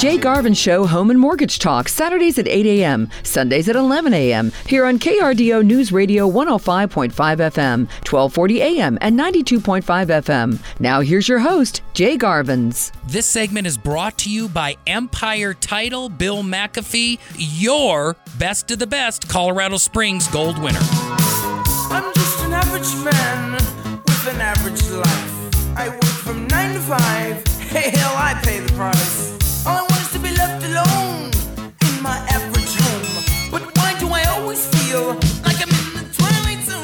Jay Garvin Show Home and Mortgage Talk, Saturdays at 8 a.m., Sundays at 11 a.m., here on KRDO News Radio 105.5 FM, 1240 a.m., and 92.5 FM. Now here's your host, Jay Garvins. This segment is brought to you by Empire Title, Bill McAfee, your best of the best Colorado Springs gold winner. I'm just an average man with an average life. I work from nine to five. Hey, hell, I pay the price.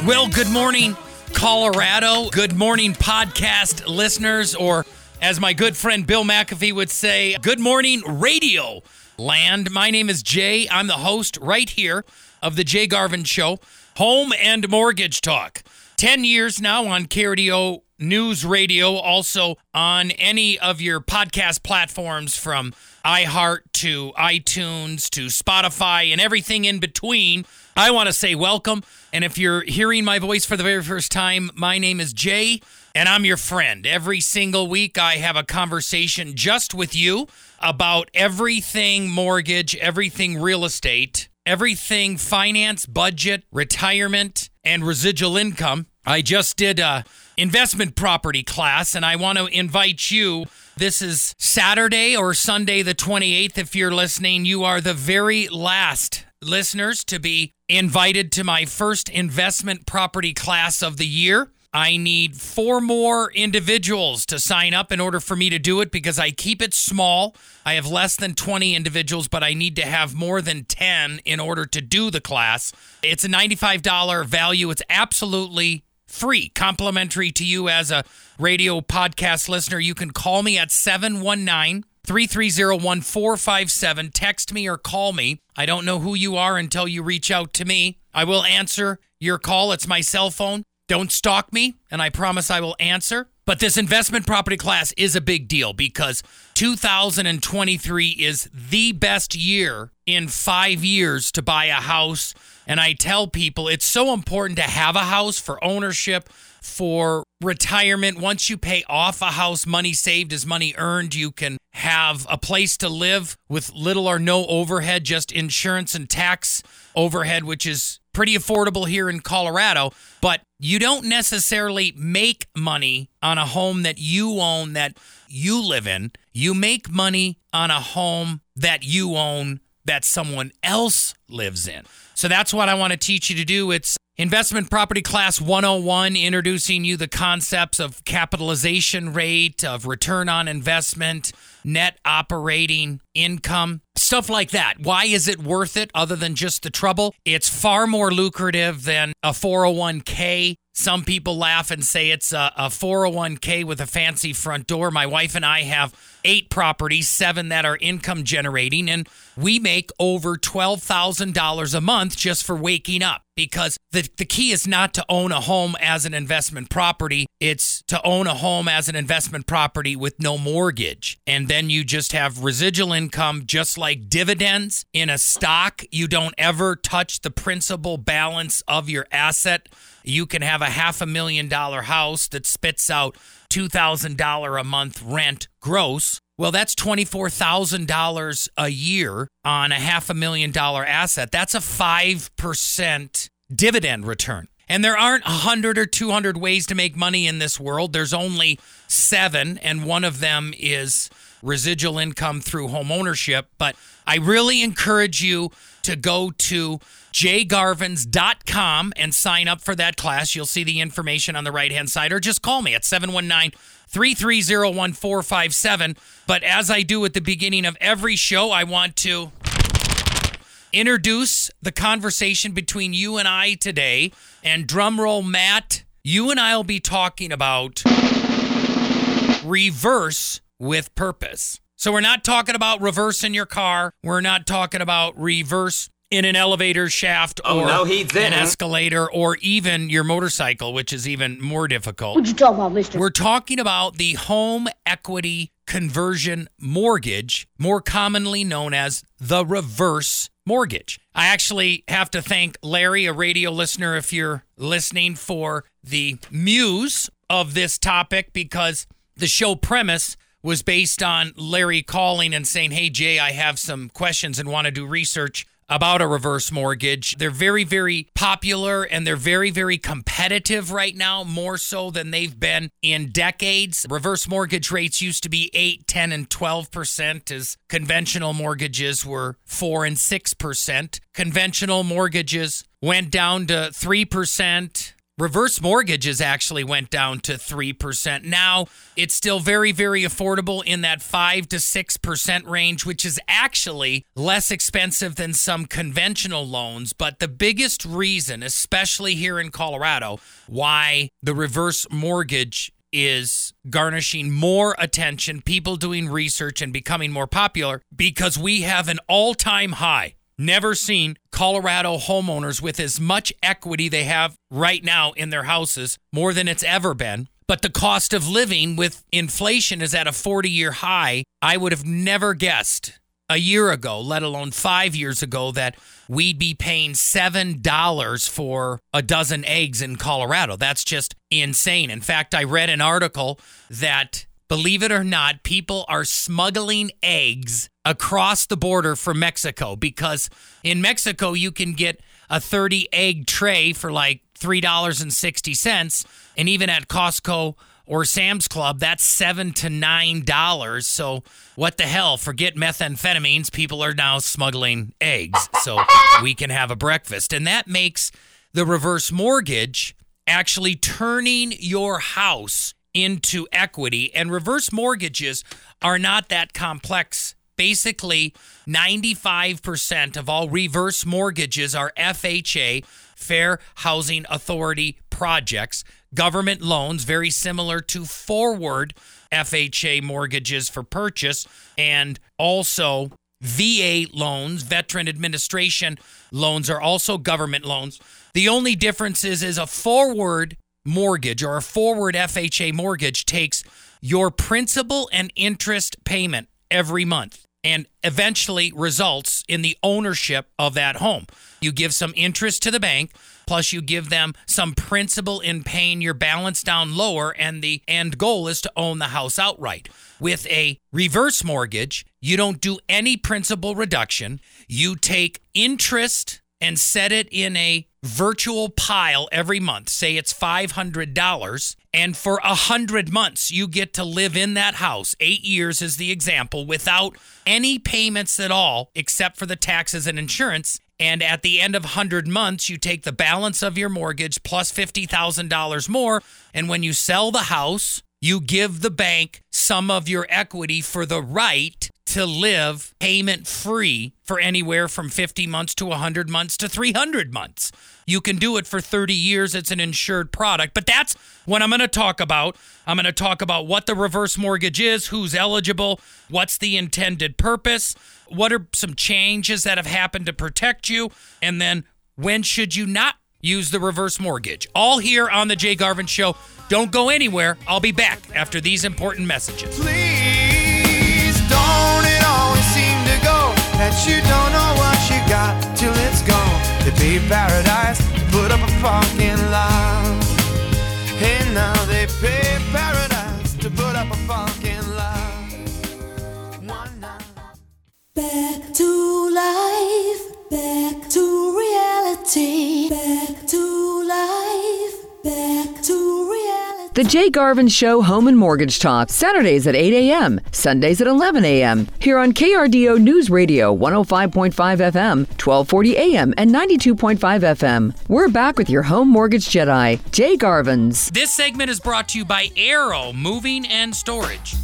Well, good morning, Colorado. Good morning, podcast listeners, or as my good friend Bill McAfee would say, good morning, radio land. My name is Jay. I'm the host right here of the Jay Garvin Show, Home and Mortgage Talk. 10 years now on KRDO News Radio, also on any of your podcast platforms from iHeart to iTunes to Spotify and everything in between. I want to say welcome. And if you're hearing my voice for the very first time, my name is Jay and I'm your friend. Every single week, I have a conversation just with you about everything mortgage, everything real estate, everything finance, budget, retirement, and residual income. I just did a investment property class and I want to invite you. This is Saturday or Sunday the 28th if you're listening. You are the very last listeners to be invited to my first investment property class of the year. I need four more individuals to sign up in order for me to do it because I keep it small. I have less than 20 individuals, but I need to have more than 10 in order to do the class. It's a $95 value. It's absolutely free, complimentary to you as a radio podcast listener. You can call me at 719 330 1457. Text me or call me. I don't know who you are until you reach out to me. I will answer your call. It's my cell phone. Don't stalk me, and I promise I will answer. But this investment property class is a big deal because 2023 is the best year in five years to buy a house. And I tell people it's so important to have a house for ownership, for retirement. Once you pay off a house, money saved is money earned. You can have a place to live with little or no overhead, just insurance and tax overhead, which is pretty affordable here in Colorado, but you don't necessarily make money on a home that you own that you live in. You make money on a home that you own that someone else lives in. So that's what I want to teach you to do. It's Investment Property Class 101, introducing you the concepts of capitalization rate, of return on investment, net operating income, stuff like that. Why is it worth it other than just the trouble? It's far more lucrative than a 401k. Some people laugh and say it's a, a 401k with a fancy front door. My wife and I have eight properties, seven that are income generating, and we make over $12,000 a month just for waking up because the, the key is not to own a home as an investment property. It's to own a home as an investment property with no mortgage. And then you just have residual income, just like dividends in a stock. You don't ever touch the principal balance of your asset. You can have a half a million dollar house that spits out $2,000 a month rent gross. Well, that's $24,000 a year on a half a million dollar asset. That's a 5% dividend return. And there aren't 100 or 200 ways to make money in this world. There's only seven, and one of them is residual income through home ownership. But I really encourage you to go to jgarvins.com and sign up for that class. You'll see the information on the right hand side, or just call me at 719 330 1457. But as I do at the beginning of every show, I want to introduce the conversation between you and I today. And drumroll, Matt, you and I will be talking about reverse with purpose. So we're not talking about reverse in your car. We're not talking about reverse in an elevator shaft Oh, or no, he an didn't. escalator or even your motorcycle, which is even more difficult. What you talking about, mister? We're talking about the home equity conversion mortgage, more commonly known as the reverse mortgage. I actually have to thank Larry, a radio listener, if you're listening, for the muse of this topic because the show premise was based on Larry calling and saying, Hey, Jay, I have some questions and want to do research about a reverse mortgage. They're very, very popular and they're very, very competitive right now, more so than they've been in decades. Reverse mortgage rates used to be 8, 10, and 12%, as conventional mortgages were 4 and 6%. Conventional mortgages went down to 3%. Reverse mortgages actually went down to 3%. Now it's still very, very affordable in that 5 to 6% range, which is actually less expensive than some conventional loans. But the biggest reason, especially here in Colorado, why the reverse mortgage is garnishing more attention, people doing research and becoming more popular because we have an all time high Never seen Colorado homeowners with as much equity they have right now in their houses, more than it's ever been. But the cost of living with inflation is at a 40 year high. I would have never guessed a year ago, let alone five years ago, that we'd be paying $7 for a dozen eggs in Colorado. That's just insane. In fact, I read an article that believe it or not, people are smuggling eggs across the border from Mexico because in Mexico you can get a 30 egg tray for like $3.60 and even at Costco or Sam's Club that's 7 to 9 dollars. So what the hell, forget methamphetamines, people are now smuggling eggs so we can have a breakfast. And that makes the reverse mortgage actually turning your house into equity. And reverse mortgages are not that complex. Basically, 95% of all reverse mortgages are FHA, Fair Housing Authority projects, government loans, very similar to forward FHA mortgages for purchase, and also VA loans, Veteran Administration loans are also government loans. The only difference is, is a forward mortgage or a forward FHA mortgage takes your principal and interest payment every month and eventually results in the ownership of that home. You give some interest to the bank, plus you give them some principal in paying your balance down lower, and the end goal is to own the house outright. With a reverse mortgage, you don't do any principal reduction. You take interest and set it in a virtual pile every month. Say it's $500. And for a 100 months, you get to live in that house. Eight years is the example without any payments at all, except for the taxes and insurance. And at the end of 100 months, you take the balance of your mortgage plus $50,000 more. And when you sell the house, you give the bank some of your equity for the right to live payment free for anywhere from 50 months to 100 months to 300 months. You can do it for 30 years. It's an insured product. But that's what I'm going to talk about. I'm going to talk about what the reverse mortgage is, who's eligible, what's the intended purpose, what are some changes that have happened to protect you, and then when should you not use the reverse mortgage. All here on The Jay Garvin Show. Don't go anywhere. I'll be back after these important messages. Please you don't know what you got till it's gone. They pay paradise to put up a parking lot. Hey, now they pay paradise to put up a parking lot. One night. Back to life, back to reality, back to life, back to reality. The Jay Garvin Show Home and Mortgage Talk, Saturdays at 8 a.m., Sundays at 11 a.m. Here on KRDO News Radio 105.5 FM, 1240 a.m., and 92.5 FM. We're back with your home mortgage Jedi, Jay Garvin's. This segment is brought to you by Arrow Moving and Storage.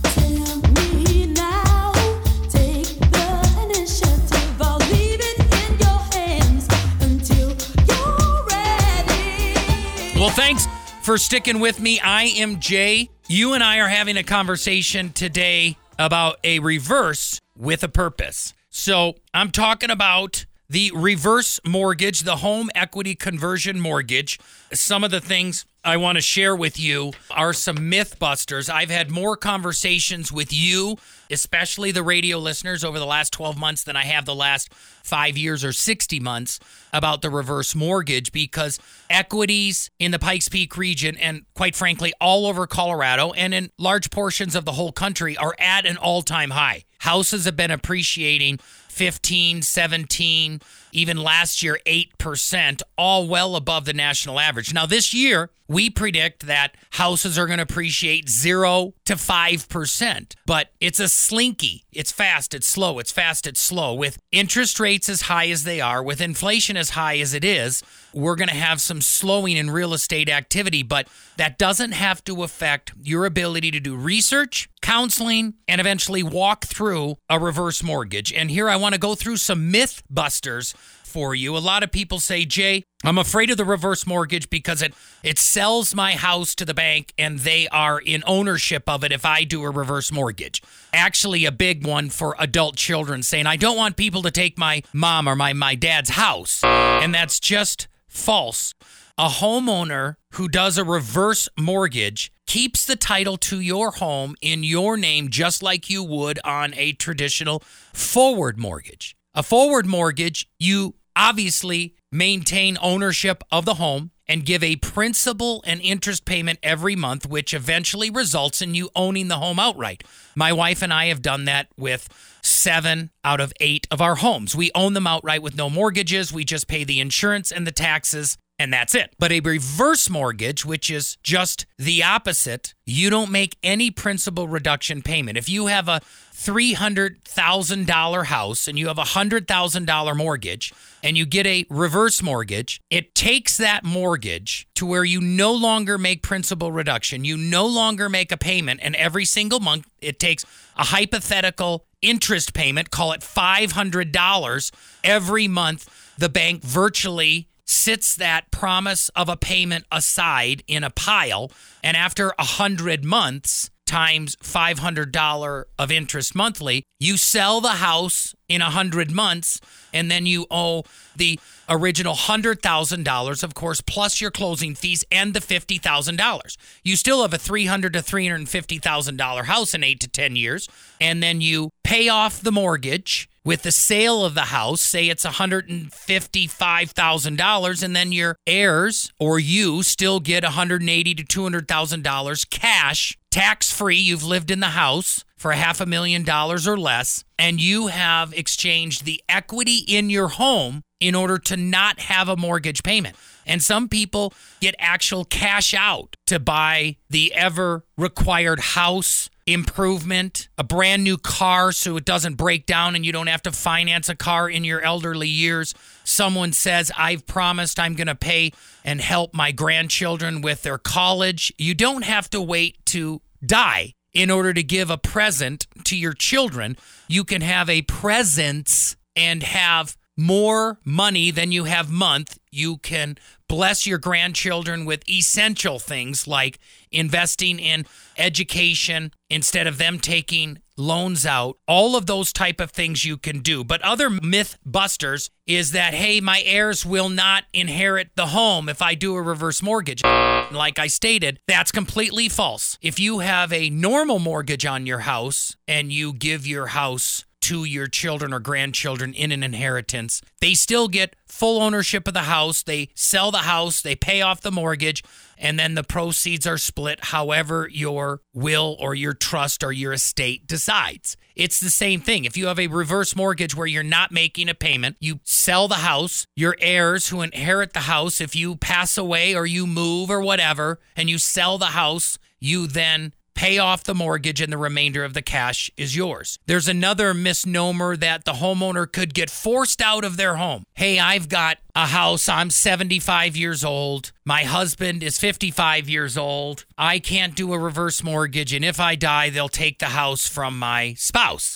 Well, thanks for sticking with me. I am Jay. You and I are having a conversation today about a reverse with a purpose. So I'm talking about the reverse mortgage, the home equity conversion mortgage. Some of the things I want to share with you are some myth busters. I've had more conversations with you, especially the radio listeners, over the last 12 months than I have the last five years or 60 months about the reverse mortgage because equities in the Pikes Peak region and quite frankly all over Colorado and in large portions of the whole country are at an all-time high. Houses have been appreciating 15, 17, even last year 8%, all well above the national average. Now this year, we predict that houses are going to appreciate 0 to 5%, but it's a slinky. It's fast, it's slow, it's fast, it's slow. With interest rates as high as they are, with inflation as high as it is, we're going to have some slowing in real estate activity, but that doesn't have to affect your ability to do research, counseling, and eventually walk through a reverse mortgage. And here I want to go through some myth busters for you. A lot of people say, Jay, I'm afraid of the reverse mortgage because it it sells my house to the bank and they are in ownership of it if I do a reverse mortgage. Actually a big one for adult children saying I don't want people to take my mom or my my dad's house. And that's just false. A homeowner who does a reverse mortgage keeps the title to your home in your name just like you would on a traditional forward mortgage. A forward mortgage, you obviously maintain ownership of the home and give a principal and interest payment every month, which eventually results in you owning the home outright. My wife and I have done that with seven out of eight of our homes. We own them outright with no mortgages. We just pay the insurance and the taxes, and that's it. But a reverse mortgage, which is just the opposite, you don't make any principal reduction payment. If you have a $300,000 house and you have a $100,000 mortgage and you get a reverse mortgage, it takes that mortgage to where you no longer make principal reduction. You no longer make a payment. And every single month, it takes a hypothetical interest payment, call it $500 every month. The bank virtually sits that promise of a payment aside in a pile. And after a hundred months times $500 of interest monthly, you sell the house in a hundred months, and then you owe the original $100,000, of course, plus your closing fees and the $50,000. You still have a 300 to $350,000 house in eight to 10 years, and then you pay off the mortgage with the sale of the house, say it's $155,000 and then your heirs or you still get $180 to $200,000 cash, tax free. You've lived in the house for half a million dollars or less and you have exchanged the equity in your home in order to not have a mortgage payment. And some people get actual cash out to buy the ever required house improvement, a brand new car so it doesn't break down and you don't have to finance a car in your elderly years. Someone says, I've promised I'm going to pay and help my grandchildren with their college. You don't have to wait to die in order to give a present to your children. You can have a presence and have more money than you have month. You can bless your grandchildren with essential things like investing in education instead of them taking loans out. All of those type of things you can do. But other myth busters is that hey my heirs will not inherit the home if i do a reverse mortgage. Like i stated that's completely false. If you have a normal mortgage on your house and you give your house to your children or grandchildren in an inheritance. They still get full ownership of the house. They sell the house, they pay off the mortgage, and then the proceeds are split however your will or your trust or your estate decides. It's the same thing. If you have a reverse mortgage where you're not making a payment, you sell the house, your heirs who inherit the house, if you pass away or you move or whatever, and you sell the house, you then pay off the mortgage and the remainder of the cash is yours. There's another misnomer that the homeowner could get forced out of their home. Hey, I've got a house. I'm 75 years old. My husband is 55 years old. I can't do a reverse mortgage. And if I die, they'll take the house from my spouse.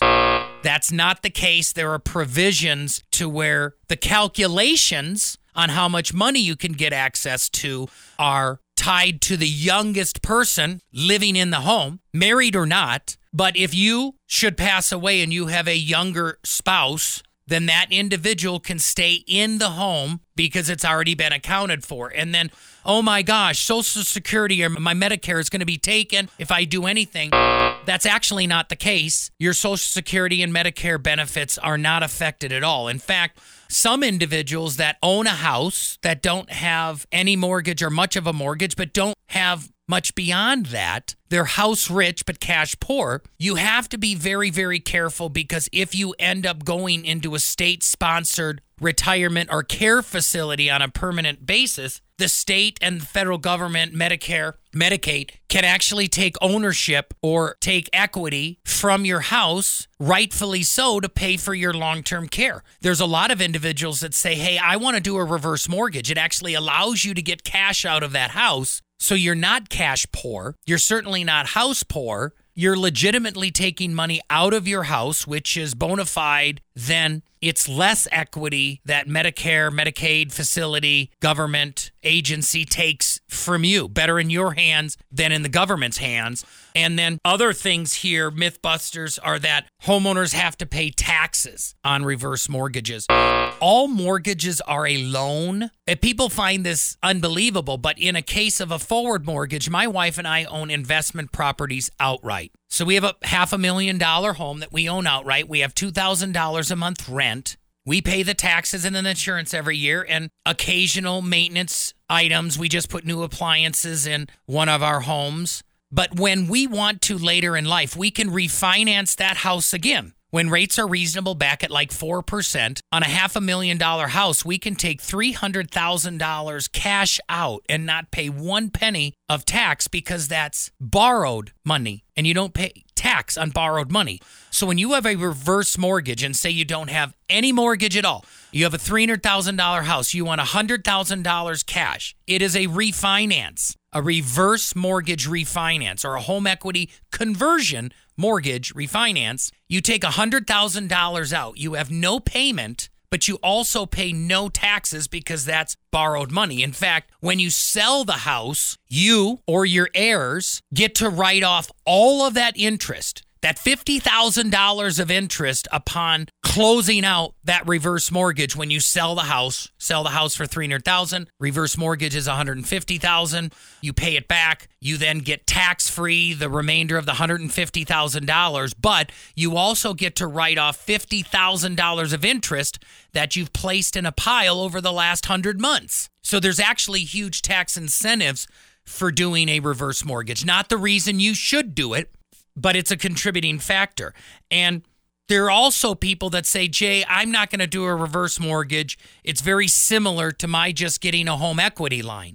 That's not the case. There are provisions to where the calculations on how much money you can get access to are tied to the youngest person living in the home, married or not. But if you should pass away and you have a younger spouse, then that individual can stay in the home because it's already been accounted for. And then, oh my gosh, Social Security or my Medicare is going to be taken if I do anything. That's actually not the case. Your Social Security and Medicare benefits are not affected at all. In fact, some individuals that own a house that don't have any mortgage or much of a mortgage, but don't have much beyond that, they're house rich but cash poor. You have to be very, very careful because if you end up going into a state sponsored retirement or care facility on a permanent basis, the state and the federal government, Medicare, Medicaid, can actually take ownership or take equity from your house, rightfully so, to pay for your long term care. There's a lot of individuals that say, hey, I want to do a reverse mortgage. It actually allows you to get cash out of that house. So you're not cash poor. You're certainly not house poor. You're legitimately taking money out of your house, which is bona fide, then it's less equity that Medicare, Medicaid facility, government agency takes from you. Better in your hands than in the government's hands. And then other things here, Mythbusters, are that homeowners have to pay taxes on reverse mortgages. All mortgages are a loan. And people find this unbelievable, but in a case of a forward mortgage, my wife and I own investment properties outright. So we have a half a million dollar home that we own outright. We have $2,000 a month rent. We pay the taxes and the insurance every year and occasional maintenance items. We just put new appliances in one of our homes. But when we want to later in life, we can refinance that house again. When rates are reasonable back at like 4% on a half a million dollar house, we can take $300,000 cash out and not pay one penny of tax because that's borrowed money and you don't pay tax on borrowed money. So when you have a reverse mortgage and say you don't have any mortgage at all, you have a $300,000 house, you want $100,000 cash, it is a refinance, a reverse mortgage refinance or a home equity conversion mortgage refinance. You take $100,000 out, you have no payment but you also pay no taxes because that's borrowed money. In fact, when you sell the house, you or your heirs get to write off all of that interest. That $50,000 of interest upon closing out that reverse mortgage when you sell the house, sell the house for 300,000, reverse mortgage is 150,000, you pay it back, you then get tax free the remainder of the $150,000, but you also get to write off $50,000 of interest that you've placed in a pile over the last 100 months. So there's actually huge tax incentives for doing a reverse mortgage. Not the reason you should do it, but it's a contributing factor. And there are also people that say, Jay, I'm not going to do a reverse mortgage. It's very similar to my just getting a home equity line.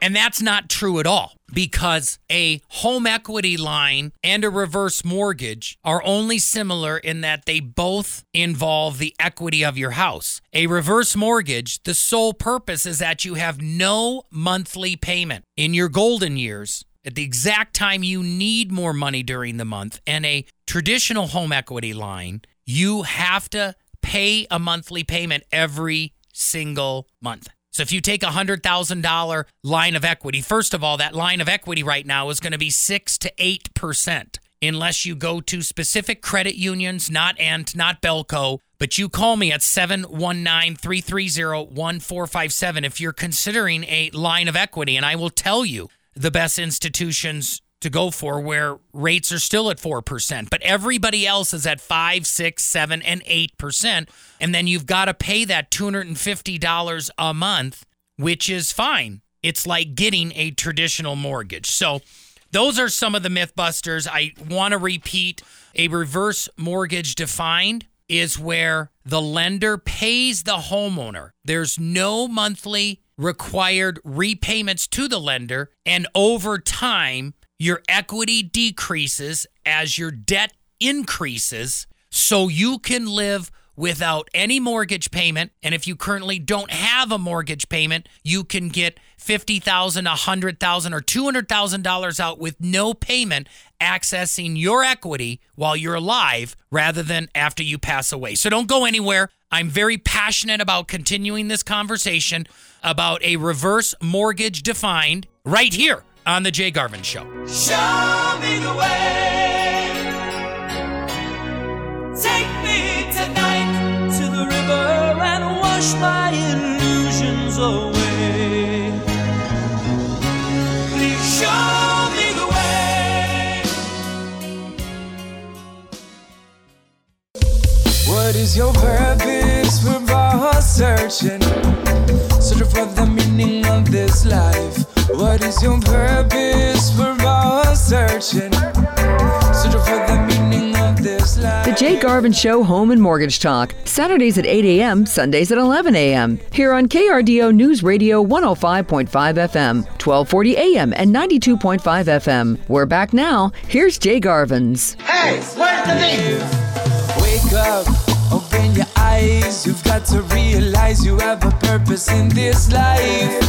And that's not true at all because a home equity line and a reverse mortgage are only similar in that they both involve the equity of your house. A reverse mortgage, the sole purpose is that you have no monthly payment in your golden years at the exact time you need more money during the month. And a traditional home equity line, you have to pay a monthly payment every single month. So if you take a $100,000 line of equity, first of all, that line of equity right now is going to be 6 to 8% unless you go to specific credit unions, not Ent, not Belco, but you call me at 719-330-1457 if you're considering a line of equity and I will tell you the best institutions to go for where rates are still at 4%, but everybody else is at 5, 6, 7, and 8%. And then you've got to pay that $250 a month, which is fine. It's like getting a traditional mortgage. So, those are some of the mythbusters. I want to repeat a reverse mortgage defined is where the lender pays the homeowner. There's no monthly required repayments to the lender, and over time, your equity decreases as your debt increases, so you can live without any mortgage payment. And if you currently don't have a mortgage payment, you can get $50,000, 100,000, or $200,000 out with no payment, accessing your equity while you're alive rather than after you pass away. So don't go anywhere. I'm very passionate about continuing this conversation about a reverse mortgage defined right here on The Jay Garvin Show. Show me the way. Take me tonight to the river and wash my illusions away. What is your purpose? We're all searching, searching for the meaning of this life. What is your purpose? We're all searching, searching for the meaning of this life. The Jay Garvin Show Home and Mortgage Talk, Saturdays at 8 a.m., Sundays at 11 a.m. Here on KRDO News Radio 105.5 FM, 1240 a.m., and 92.5 FM. We're back now. Here's Jay Garvin's. Hey, where's the thing? Wake up, open your eyes. You've got to realize you have a purpose in this life.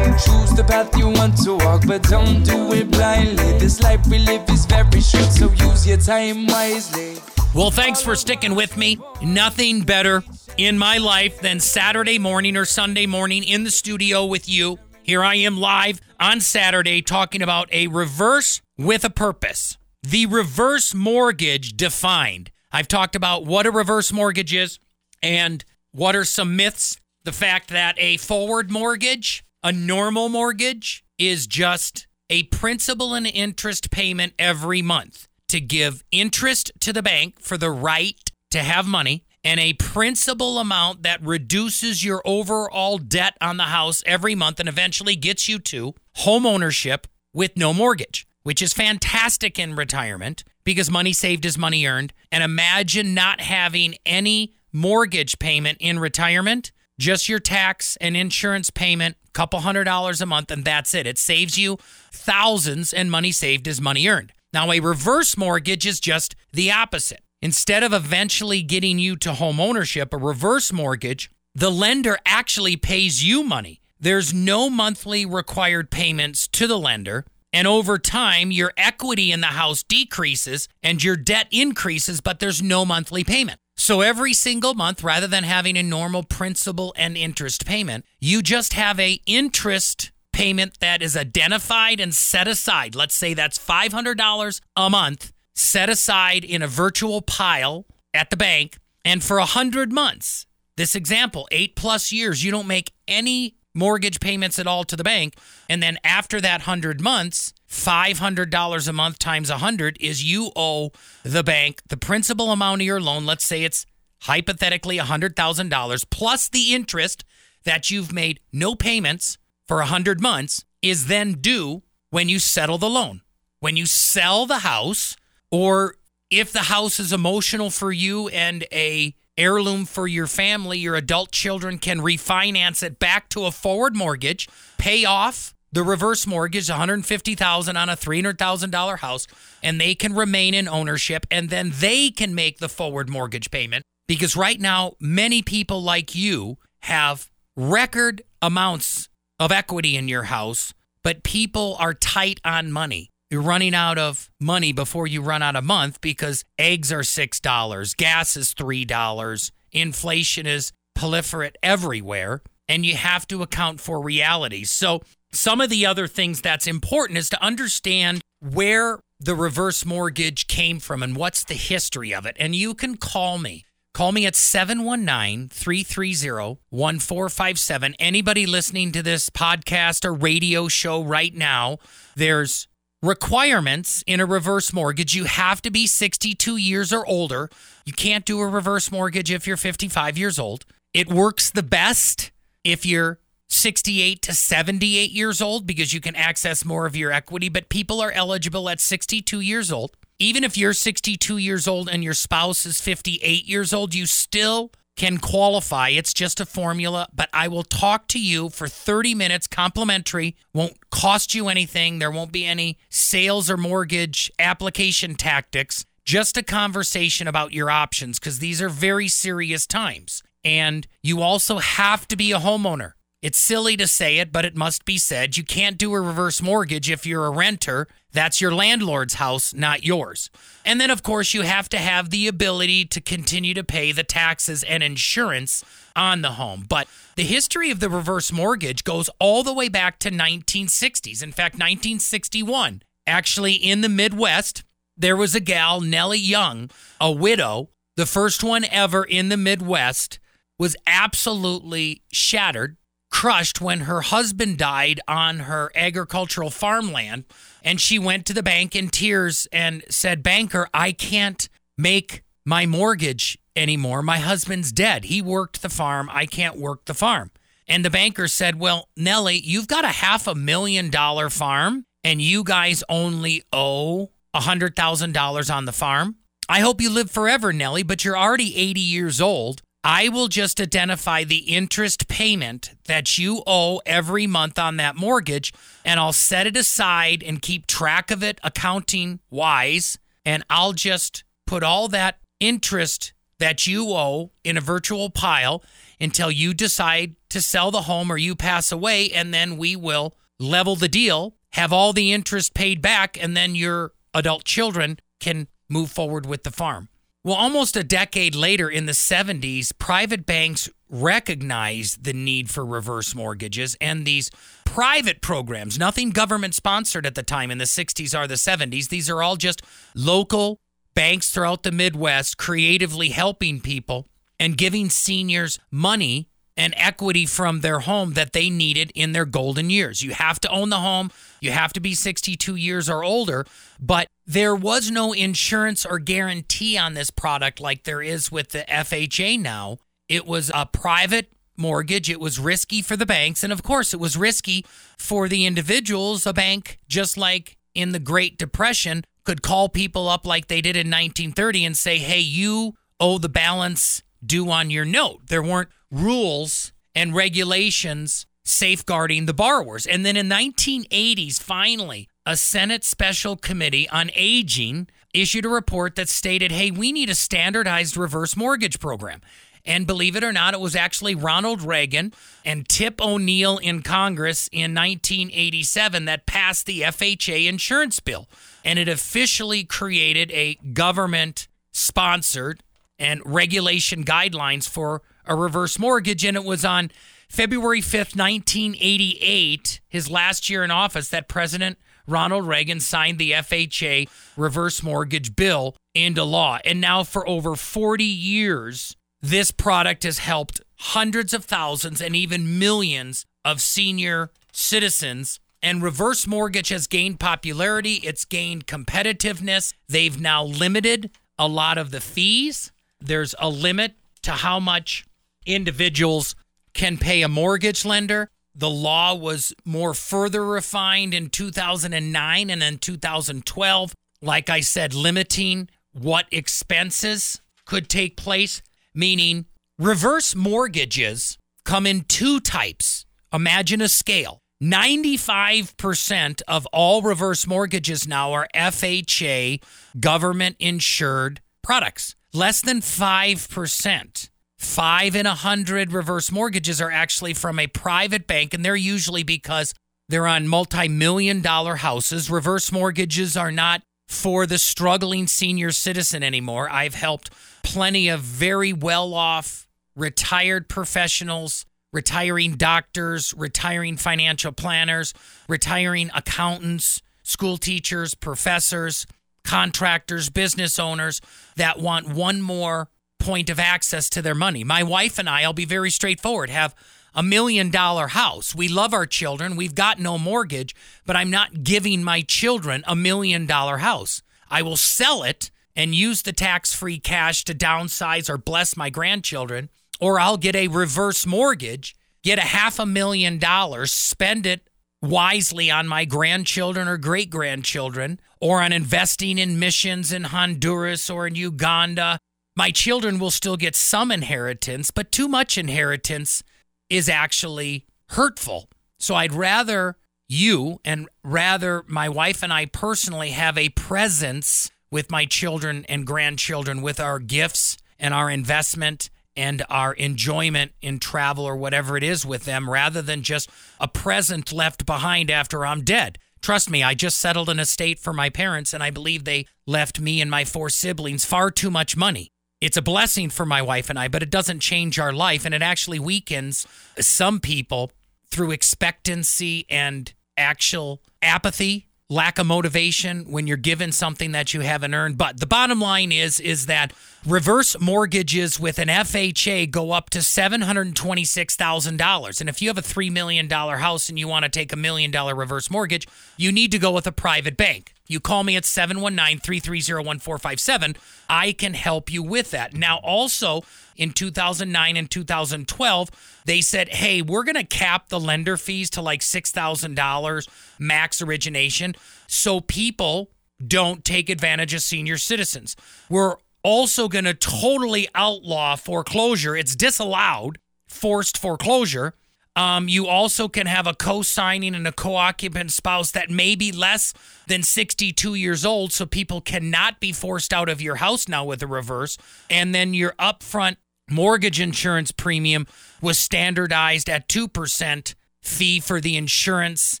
Choose the path you want to walk, but don't do it blindly. This life we live is very short, so use your time wisely. Well, thanks for sticking with me. Nothing better in my life than Saturday morning or Sunday morning in the studio with you. Here I am live on Saturday talking about a reverse with a purpose. The reverse mortgage defined. I've talked about what a reverse mortgage is and what are some myths. The fact that a forward mortgage, a normal mortgage, is just a principal and interest payment every month to give interest to the bank for the right to have money and a principal amount that reduces your overall debt on the house every month and eventually gets you to home ownership with no mortgage, which is fantastic in retirement because money saved is money earned. And imagine not having any mortgage payment in retirement, just your tax and insurance payment, a couple hundred dollars a month, and that's it. It saves you thousands, and money saved is money earned. Now, a reverse mortgage is just the opposite. Instead of eventually getting you to home ownership, a reverse mortgage, the lender actually pays you money. There's no monthly required payments to the lender. And over time, your equity in the house decreases and your debt increases, but there's no monthly payment. So every single month, rather than having a normal principal and interest payment, you just have a interest payment that is identified and set aside. Let's say that's $500 a month set aside in a virtual pile at the bank. And for 100 months, this example, eight plus years, you don't make any mortgage payments at all to the bank. And then after that 100 months, $500 a month times 100 is you owe the bank the principal amount of your loan. Let's say it's hypothetically $100,000 plus the interest that you've made no payments for 100 months is then due when you settle the loan. When you sell the house, or if the house is emotional for you and a heirloom for your family, your adult children can refinance it back to a forward mortgage, pay off the reverse mortgage, 150,000 on a $300,000 house, and they can remain in ownership and then they can make the forward mortgage payment because right now many people like you have record amounts of equity in your house, but people are tight on money. You're running out of money before you run out of month because eggs are $6, gas is $3, inflation is proliferate everywhere, and you have to account for realities. So, some of the other things that's important is to understand where the reverse mortgage came from and what's the history of it. And you can call me. Call me at 719 330 1457. Anybody listening to this podcast or radio show right now, there's requirements in a reverse mortgage. You have to be 62 years or older. You can't do a reverse mortgage if you're 55 years old. It works the best if you're 68 to 78 years old because you can access more of your equity, but people are eligible at 62 years old. Even if you're 62 years old and your spouse is 58 years old, you still can qualify. It's just a formula, but I will talk to you for 30 minutes complimentary. Won't cost you anything. There won't be any sales or mortgage application tactics. Just a conversation about your options because these are very serious times. And you also have to be a homeowner. It's silly to say it, but it must be said. You can't do a reverse mortgage if you're a renter. That's your landlord's house, not yours. And then, of course, you have to have the ability to continue to pay the taxes and insurance on the home. But the history of the reverse mortgage goes all the way back to 1960s. In fact, 1961. Actually, in the Midwest, there was a gal, Nellie Young, a widow, the first one ever in the Midwest was absolutely shattered, crushed when her husband died on her agricultural farmland. And she went to the bank in tears and said, Banker, I can't make my mortgage anymore. My husband's dead. He worked the farm. I can't work the farm. And the banker said, Well, Nellie, you've got a half a million dollar farm and you guys only owe a $100,000 on the farm. I hope you live forever, Nellie, but you're already 80 years old. I will just identify the interest payment that you owe every month on that mortgage, and I'll set it aside and keep track of it accounting wise. And I'll just put all that interest that you owe in a virtual pile until you decide to sell the home or you pass away. And then we will level the deal, have all the interest paid back, and then your adult children can move forward with the farm. Well, almost a decade later in the 70s, private banks recognized the need for reverse mortgages and these private programs, nothing government sponsored at the time in the 60s or the 70s. These are all just local banks throughout the Midwest creatively helping people and giving seniors money and equity from their home that they needed in their golden years. You have to own the home, you have to be 62 years or older, but there was no insurance or guarantee on this product like there is with the FHA now. It was a private mortgage. It was risky for the banks. And of course, it was risky for the individuals. A bank, just like in the Great Depression, could call people up like they did in 1930 and say, hey, you owe the balance due on your note. There weren't rules and regulations safeguarding the borrowers. And then in 1980s, finally, a Senate special committee on aging issued a report that stated, "Hey, we need a standardized reverse mortgage program." And believe it or not, it was actually Ronald Reagan and Tip O'Neill in Congress in 1987 that passed the FHA insurance bill. And it officially created a government sponsored and regulation guidelines for a reverse mortgage. And it was on February 5th, 1988, his last year in office, that President Ronald Reagan signed the FHA reverse mortgage bill into law. And now, for over 40 years, this product has helped hundreds of thousands and even millions of senior citizens. And reverse mortgage has gained popularity, it's gained competitiveness. They've now limited a lot of the fees. There's a limit to how much individuals can pay a mortgage lender. The law was more further refined in 2009 and then 2012. Like I said, limiting what expenses could take place, meaning reverse mortgages come in two types. Imagine a scale. 95% of all reverse mortgages now are FHA government insured products. Less than 5%. Five in a hundred reverse mortgages are actually from a private bank, and they're usually because they're on multi million dollar houses. Reverse mortgages are not for the struggling senior citizen anymore. I've helped plenty of very well off retired professionals, retiring doctors, retiring financial planners, retiring accountants, school teachers, professors, contractors, business owners that want one more point of access to their money. My wife and I, I'll be very straightforward, have a million dollar house. We love our children. We've got no mortgage, but I'm not giving my children a million dollar house. I will sell it and use the tax free cash to downsize or bless my grandchildren, or I'll get a reverse mortgage, get a half a million dollars, spend it wisely on my grandchildren or great grandchildren, or on investing in missions in Honduras or in Uganda. My children will still get some inheritance, but too much inheritance is actually hurtful. So I'd rather you and rather my wife and I personally have a presence with my children and grandchildren with our gifts and our investment and our enjoyment in travel or whatever it is with them rather than just a present left behind after I'm dead. Trust me, I just settled an estate for my parents and I believe they left me and my four siblings far too much money. It's a blessing for my wife and I, but it doesn't change our life and it actually weakens some people through expectancy and actual apathy lack of motivation when you're given something that you haven't earned. But the bottom line is is that reverse mortgages with an FHA go up to $726,000. And if you have a 3 million dollar house and you want to take a million dollar reverse mortgage, you need to go with a private bank. You call me at 719-330-1457. I can help you with that. Now also in 2009 and 2012, they said, "Hey, we're going to cap the lender fees to like $6,000 max origination so people don't take advantage of senior citizens." We're also going to totally outlaw foreclosure. It's disallowed, forced foreclosure. Um, you also can have a co signing and a co occupant spouse that may be less than 62 years old, so people cannot be forced out of your house now with a reverse. And then your upfront mortgage insurance premium was standardized at 2% fee for the insurance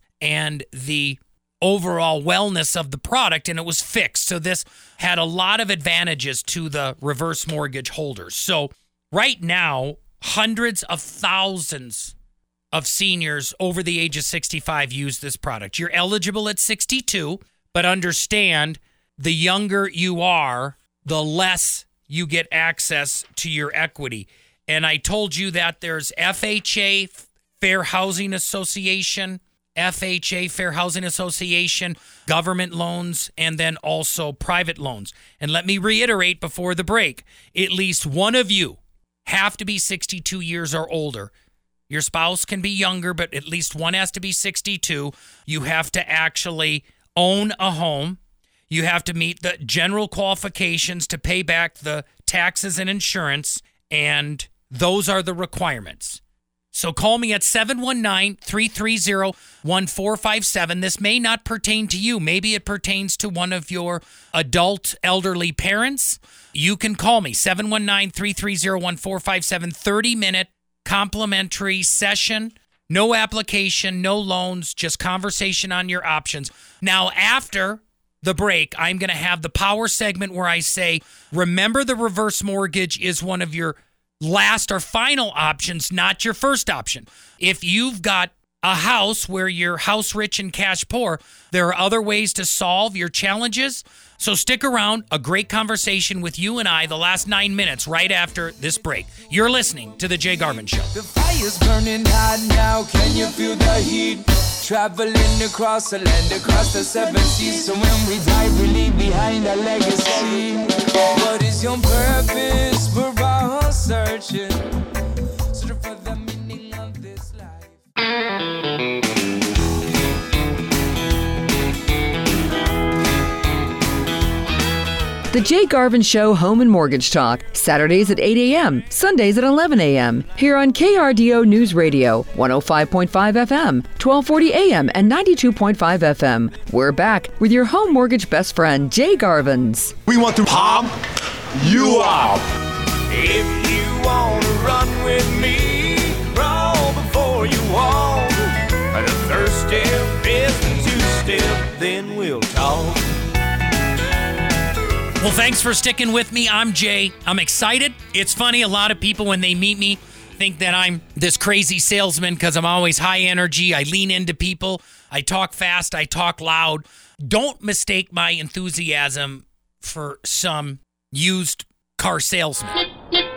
and the overall wellness of the product and it was fixed. So this had a lot of advantages to the reverse mortgage holders. So right now, hundreds of thousands of seniors over the age of 65 use this product. You're eligible at 62, but understand the younger you are, the less you get access to your equity. And I told you that there's FHA, Fair Housing Association, FHA, Fair Housing Association, government loans, and then also private loans. And let me reiterate before the break at least one of you have to be 62 years or older. Your spouse can be younger, but at least one has to be 62. You have to actually own a home. You have to meet the general qualifications to pay back the taxes and insurance, and those are the requirements. So call me at 719 330 1457. This may not pertain to you. Maybe it pertains to one of your adult elderly parents. You can call me 719 330 1457. 30 minute complimentary session. No application, no loans, just conversation on your options. Now, after the break, I'm going to have the power segment where I say, remember the reverse mortgage is one of your last or final options, not your first option. If you've got a house where you're house rich and cash poor, there are other ways to solve your challenges. So stick around. A great conversation with you and I the last nine minutes right after this break. You're listening to The Jay Garvin Show. The fire's burning hot now. Can you feel the heat? Traveling across the land, across the seven seas. So when we die, we leave behind a legacy. What is your purpose? We're all searching. Searching for the meaning of this life. The Jay Garvin Show Home and Mortgage Talk, Saturdays at 8 a.m., Sundays at 11 a.m. Here on KRDO News Radio, 105.5 FM, 1240 a.m., and 92.5 FM. We're back with your home mortgage best friend, Jay Garvins. We want to palm you out. If you wanna run with me, before you walk. First step is two step, then we'll talk. Well, thanks for sticking with me. I'm Jay. I'm excited. It's funny, a lot of people, when they meet me, think that I'm this crazy salesman because I'm always high energy. I lean into people. I talk fast. I talk loud. Don't mistake my enthusiasm for some used car salesman.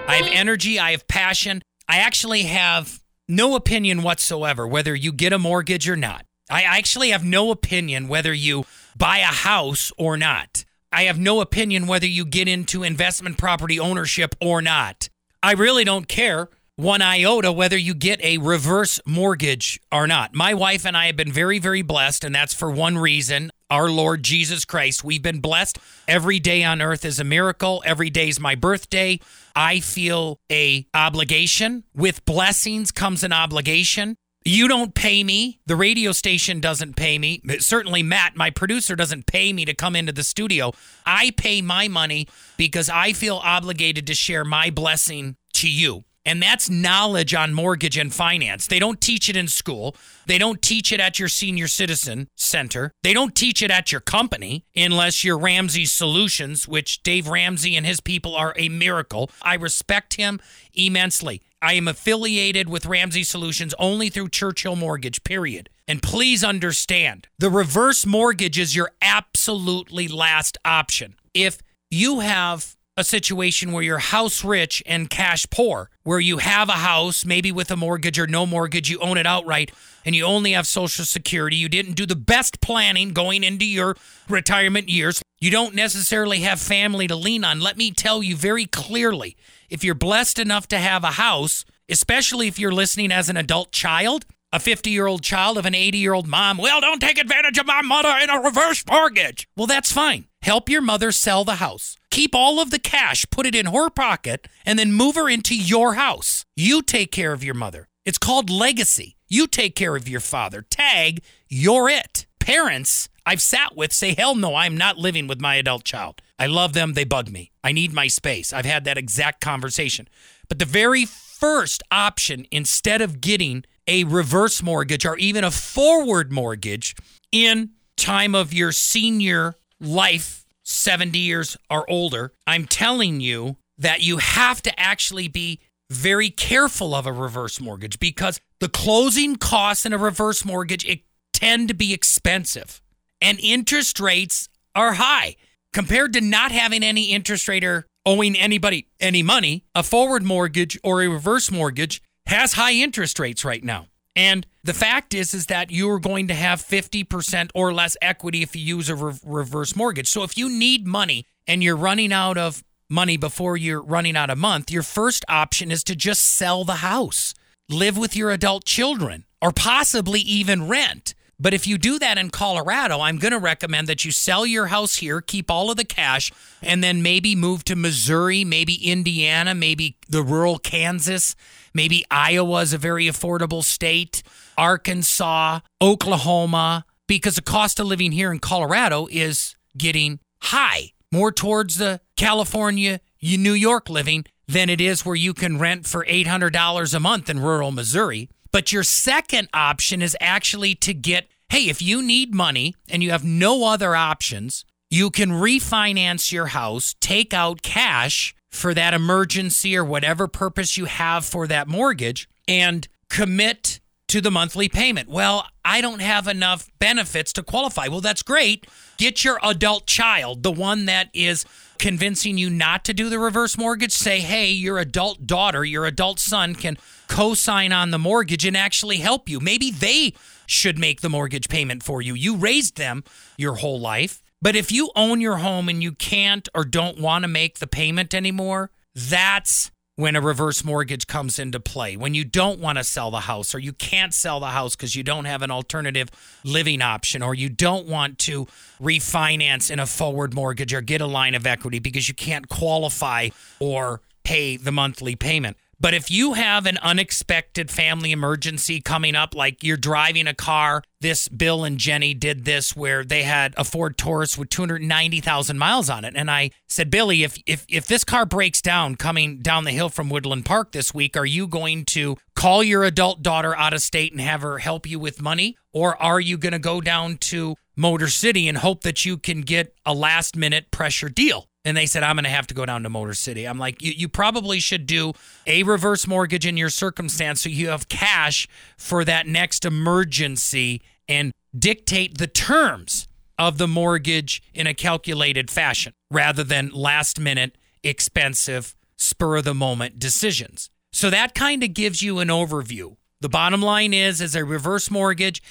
I have energy. I have passion. I actually have no opinion whatsoever whether you get a mortgage or not. I actually have no opinion whether you buy a house or not. I have no opinion whether you get into investment property ownership or not. I really don't care one iota whether you get a reverse mortgage or not. My wife and I have been very, very blessed, and that's for one reason our Lord Jesus Christ. We've been blessed. Every day on earth is a miracle. Every day is my birthday. I feel a obligation. With blessings comes an obligation. You don't pay me. The radio station doesn't pay me. Certainly, Matt, my producer, doesn't pay me to come into the studio. I pay my money because I feel obligated to share my blessing to you. And that's knowledge on mortgage and finance. They don't teach it in school. They don't teach it at your senior citizen center. They don't teach it at your company unless you're Ramsey Solutions, which Dave Ramsey and his people are a miracle. I respect him immensely. I am affiliated with Ramsey Solutions only through Churchill Mortgage, period. And please understand the reverse mortgage is your absolutely last option. If you have a situation where you're house rich and cash poor, where you have a house, maybe with a mortgage or no mortgage, you own it outright, and you only have Social Security, you didn't do the best planning going into your retirement years, you don't necessarily have family to lean on. Let me tell you very clearly if you're blessed enough to have a house, especially if you're listening as an adult child, a 50 year old child of an 80 year old mom, well, don't take advantage of my mother in a reverse mortgage. Well, that's fine. Help your mother sell the house. Keep all of the cash, put it in her pocket, and then move her into your house. You take care of your mother. It's called legacy. You take care of your father. Tag, you're it. Parents I've sat with say, hell no, I'm not living with my adult child. I love them. They bug me. I need my space. I've had that exact conversation. But the very first option, instead of getting a reverse mortgage or even a forward mortgage in time of your senior life, 70 years or older, I'm telling you that you have to actually be very careful of a reverse mortgage because the closing costs in a reverse mortgage it tend to be expensive and interest rates are high compared to not having any interest rate or owing anybody any money. A forward mortgage or a reverse mortgage has high interest rates right now and the fact is is that you are going to have 50% or less equity if you use a re- reverse mortgage. So if you need money and you're running out of money before you're running out of month your first option is to just sell the house live with your adult children or possibly even rent but if you do that in Colorado, I'm going to recommend that you sell your house here, keep all of the cash, and then maybe move to Missouri, maybe Indiana, maybe the rural Kansas, maybe Iowa is a very affordable state, Arkansas, Oklahoma, because the cost of living here in Colorado is getting high, more towards the California, New York living than it is where you can rent for $800 a month in rural Missouri. But your second option is actually to get hey, if you need money and you have no other options, you can refinance your house, take out cash for that emergency or whatever purpose you have for that mortgage, and commit to the monthly payment. Well, I don't have enough benefits to qualify. Well, that's great. Get your adult child, the one that is convincing you not to do the reverse mortgage, say, hey, your adult daughter, your adult son can co sign on the mortgage and actually help you. Maybe they should make the mortgage payment for you. You raised them your whole life. But if you own your home and you can't or don't want to make the payment anymore, that's when a reverse mortgage comes into play. When you don't want to sell the house or you can't sell the house because you don't have an alternative living option or you don't want to refinance in a forward mortgage or get a line of equity because you can't qualify or pay the monthly payment. But if you have an unexpected family emergency coming up, like you're driving a car, this Bill and Jenny did this where they had a Ford Taurus with 290,000 miles on it. And I said, Billy, if, if, if this car breaks down coming down the hill from Woodland Park this week, are you going to call your adult daughter out of state and have her help you with money? Or are you going to go down to Motor City and hope that you can get a last minute pressure deal? And they said, I'm going to have to go down to Motor City. I'm like, you, you probably should do a reverse mortgage in your circumstance so you have cash for that next emergency and dictate the terms of the mortgage in a calculated fashion rather than last minute, expensive, spur of the moment decisions. So that kind of gives you an overview. The bottom line is, is a reverse mortgage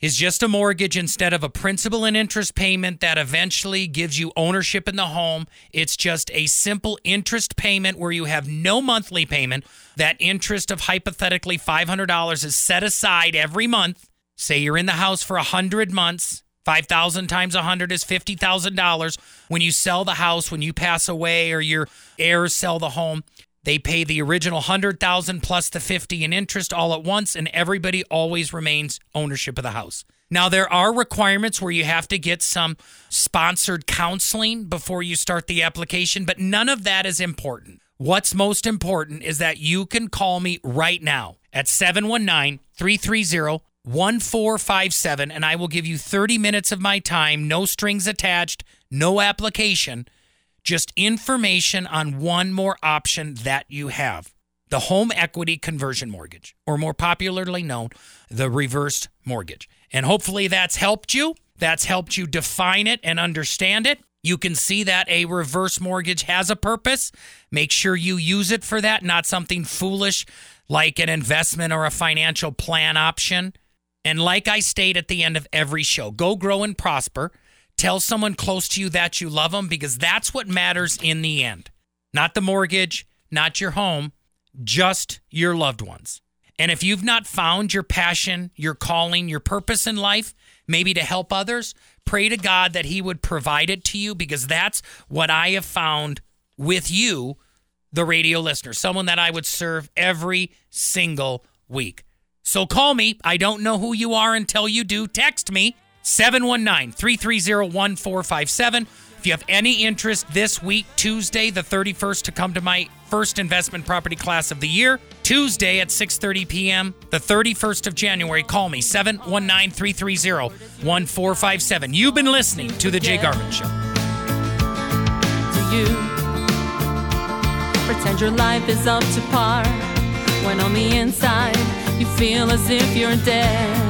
is just a mortgage instead of a principal and interest payment that eventually gives you ownership in the home. It's just a simple interest payment where you have no monthly payment. That interest of hypothetically $500 is set aside every month. Say you're in the house for 100 months. 5,000 times 100 is $50,000. When you sell the house, when you pass away or your heirs sell the home, they pay the original 100,000 plus the 50 in interest all at once and everybody always remains ownership of the house. Now there are requirements where you have to get some sponsored counseling before you start the application, but none of that is important. What's most important is that you can call me right now at 719-330-1457 and I will give you 30 minutes of my time, no strings attached, no application just information on one more option that you have. the home equity conversion mortgage, or more popularly known, the reversed mortgage. And hopefully that's helped you. That's helped you define it and understand it. You can see that a reverse mortgage has a purpose. Make sure you use it for that, not something foolish like an investment or a financial plan option. And like I state at the end of every show, go grow and prosper. Tell someone close to you that you love them because that's what matters in the end. Not the mortgage, not your home, just your loved ones. And if you've not found your passion, your calling, your purpose in life, maybe to help others, pray to God that He would provide it to you because that's what I have found with you, the radio listener, someone that I would serve every single week. So call me. I don't know who you are until you do. Text me 719 330 1457. If you have any interest this week, Tuesday the 31st, to come to my first investment property class of the year, Tuesday at 6:30 p.m., the 31st of January, call me 719-330-1457. You've been listening to the Jay Garvin show. to you. Pretend your life is up to par when on the inside you feel as if you're dead.